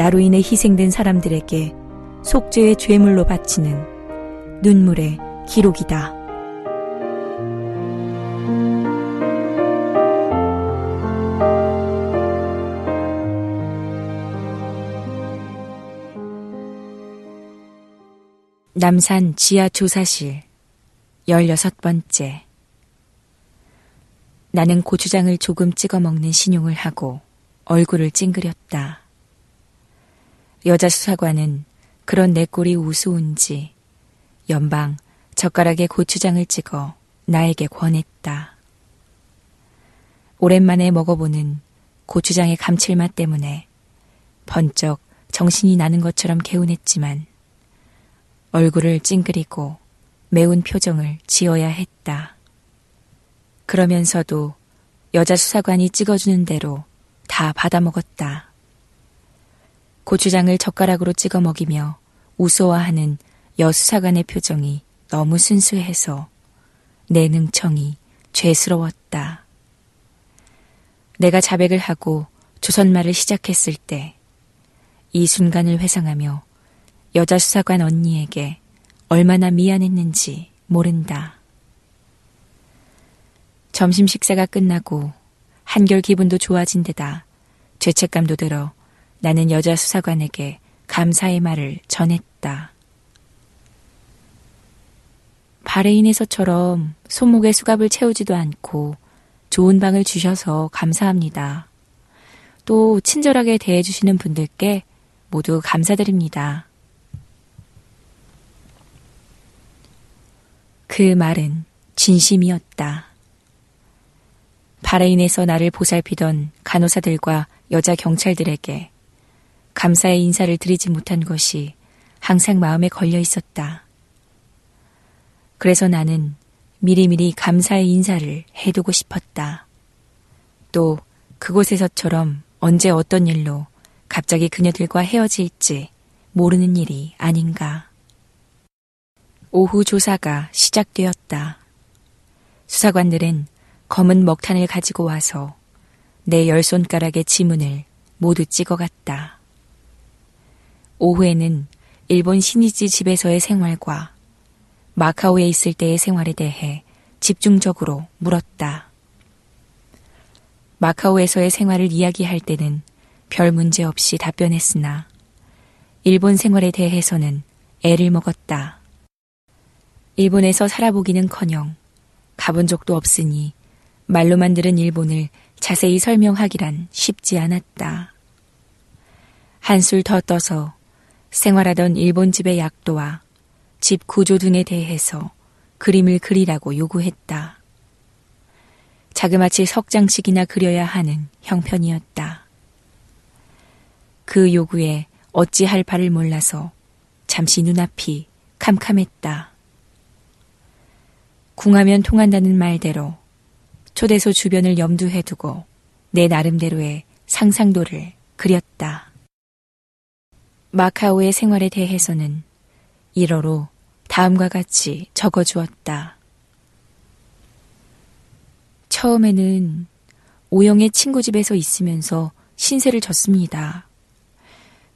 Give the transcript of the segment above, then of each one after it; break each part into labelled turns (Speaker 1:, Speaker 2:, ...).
Speaker 1: 나로 인해 희생된 사람들에게 속죄의 죄물로 바치는 눈물의 기록이다. 남산 지하 조사실 16번째 나는 고추장을 조금 찍어 먹는 신용을 하고 얼굴을 찡그렸다. 여자 수사관은 그런 내 꼴이 우스운지 연방 젓가락에 고추장을 찍어 나에게 권했다. 오랜만에 먹어보는 고추장의 감칠맛 때문에 번쩍 정신이 나는 것처럼 개운했지만 얼굴을 찡그리고 매운 표정을 지어야 했다. 그러면서도 여자 수사관이 찍어주는 대로 다 받아먹었다. 고추장을 젓가락으로 찍어 먹이며 우스워하는 여 수사관의 표정이 너무 순수해서 내 능청이 죄스러웠다. 내가 자백을 하고 조선말을 시작했을 때 이 순간을 회상하며 여자 수사관 언니에게 얼마나 미안했는지 모른다. 점심 식사가 끝나고 한결 기분도 좋아진 데다 죄책감도 들어 나는 여자 수사관에게 감사의 말을 전했다. 바레인에서처럼 손목에 수갑을 채우지도 않고 좋은 방을 주셔서 감사합니다. 또 친절하게 대해주시는 분들께 모두 감사드립니다. 그 말은 진심이었다. 바레인에서 나를 보살피던 간호사들과 여자 경찰들에게 감사의 인사를 드리지 못한 것이 항상 마음에 걸려 있었다. 그래서 나는 미리미리 감사의 인사를 해두고 싶었다. 또 그곳에서처럼 언제 어떤 일로 갑자기 그녀들과 헤어질지 모르는 일이 아닌가. 오후 조사가 시작되었다. 수사관들은 검은 먹탄을 가지고 와서 내 열 손가락의 지문을 모두 찍어갔다. 오후에는 일본 신이지 집에서의 생활과 마카오에 있을 때의 생활에 대해 집중적으로 물었다. 마카오에서의 생활을 이야기할 때는 별 문제 없이 답변했으나 일본 생활에 대해서는 애를 먹었다. 일본에서 살아보기는 커녕 가본 적도 없으니 말로만 들은 일본을 자세히 설명하기란 쉽지 않았다. 한술 더 떠서 생활하던 일본 집의 약도와 집 구조 등에 대해서 그림을 그리라고 요구했다. 자그마치 석 장씩이나 그려야 하는 형편이었다. 그 요구에 어찌할 바를 몰라서 잠시 눈앞이 캄캄했다. 궁하면 통한다는 말대로 초대소 주변을 염두해 두고 내 나름대로의 상상도를 그렸다. 마카오의 생활에 대해서는 1어로 다음과 같이 적어 주었다. 처음에는 오영의 친구 집에서 있으면서 신세를 졌습니다.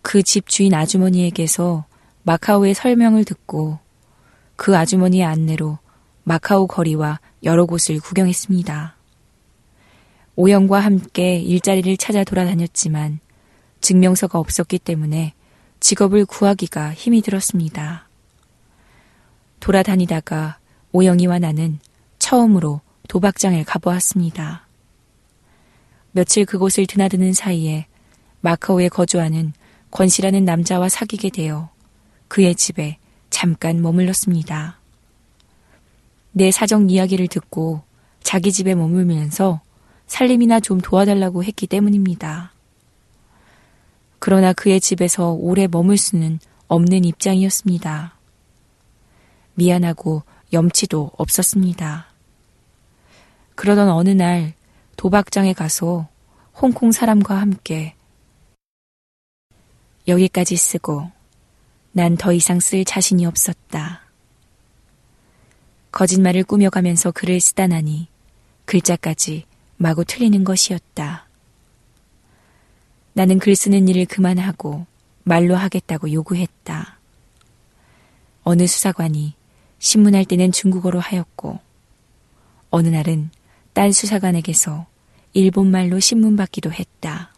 Speaker 1: 그 집 주인 아주머니에게서 마카오의 설명을 듣고 그 아주머니의 안내로 마카오 거리와 여러 곳을 구경했습니다. 오영과 함께 일자리를 찾아 돌아다녔지만 증명서가 없었기 때문에 직업을 구하기가 힘이 들었습니다. 돌아다니다가 오영이와 나는 처음으로 도박장을 가보았습니다. 며칠 그곳을 드나드는 사이에 마카오에 거주하는 권 씨라는 남자와 사귀게 되어 그의 집에 잠깐 머물렀습니다. 내 사정 이야기를 듣고 자기 집에 머물면서 살림이나 좀 도와달라고 했기 때문입니다. 그러나 그의 집에서 오래 머물 수는 없는 입장이었습니다. 미안하고 염치도 없었습니다. 그러던 어느 날 도박장에 가서 홍콩 사람과 함께 여기까지 쓰고 난 더 이상 쓸 자신이 없었다. 거짓말을 꾸며가면서 글을 쓰다 나니 글자까지 마구 틀리는 것이었다. 나는 글 쓰는 일을 그만하고 말로 하겠다고 요구했다. 어느 수사관이 신문할 때는 중국어로 하였고, 어느 날은 딴 수사관에게서 일본말로 신문 받기도 했다.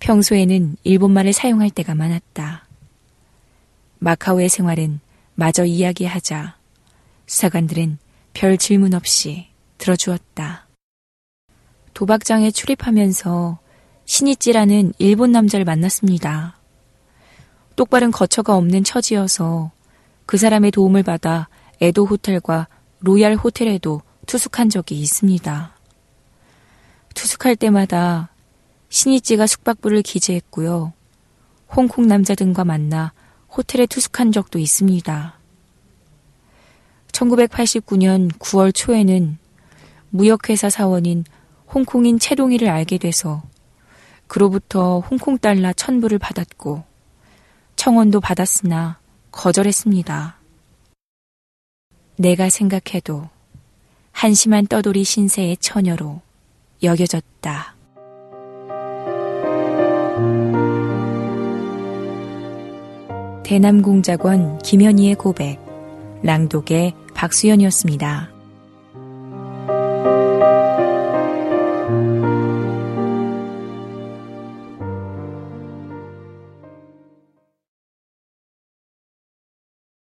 Speaker 1: 평소에는 일본말을 사용할 때가 많았다. 마카오의 생활은 마저 이야기하자 수사관들은 별 질문 없이 들어주었다. 도박장에 출입하면서 신이찌라는 일본 남자를 만났습니다. 똑바른 거처가 없는 처지여서 그 사람의 도움을 받아 에도 호텔과 로얄 호텔에도 투숙한 적이 있습니다. 투숙할 때마다 신이찌가 숙박부를 기재했고요. 홍콩 남자 등과 만나 호텔에 투숙한 적도 있습니다. 1989년 9월 초에는 무역회사 사원인 홍콩인 채동이를 알게 돼서 그로부터 홍콩 달러 천불을 받았고 청원도 받았으나 거절했습니다. 내가 생각해도 한심한 떠돌이 신세의 처녀로 여겨졌다. 대남공작원 김현희의 고백, 랑독의 박수연이었습니다.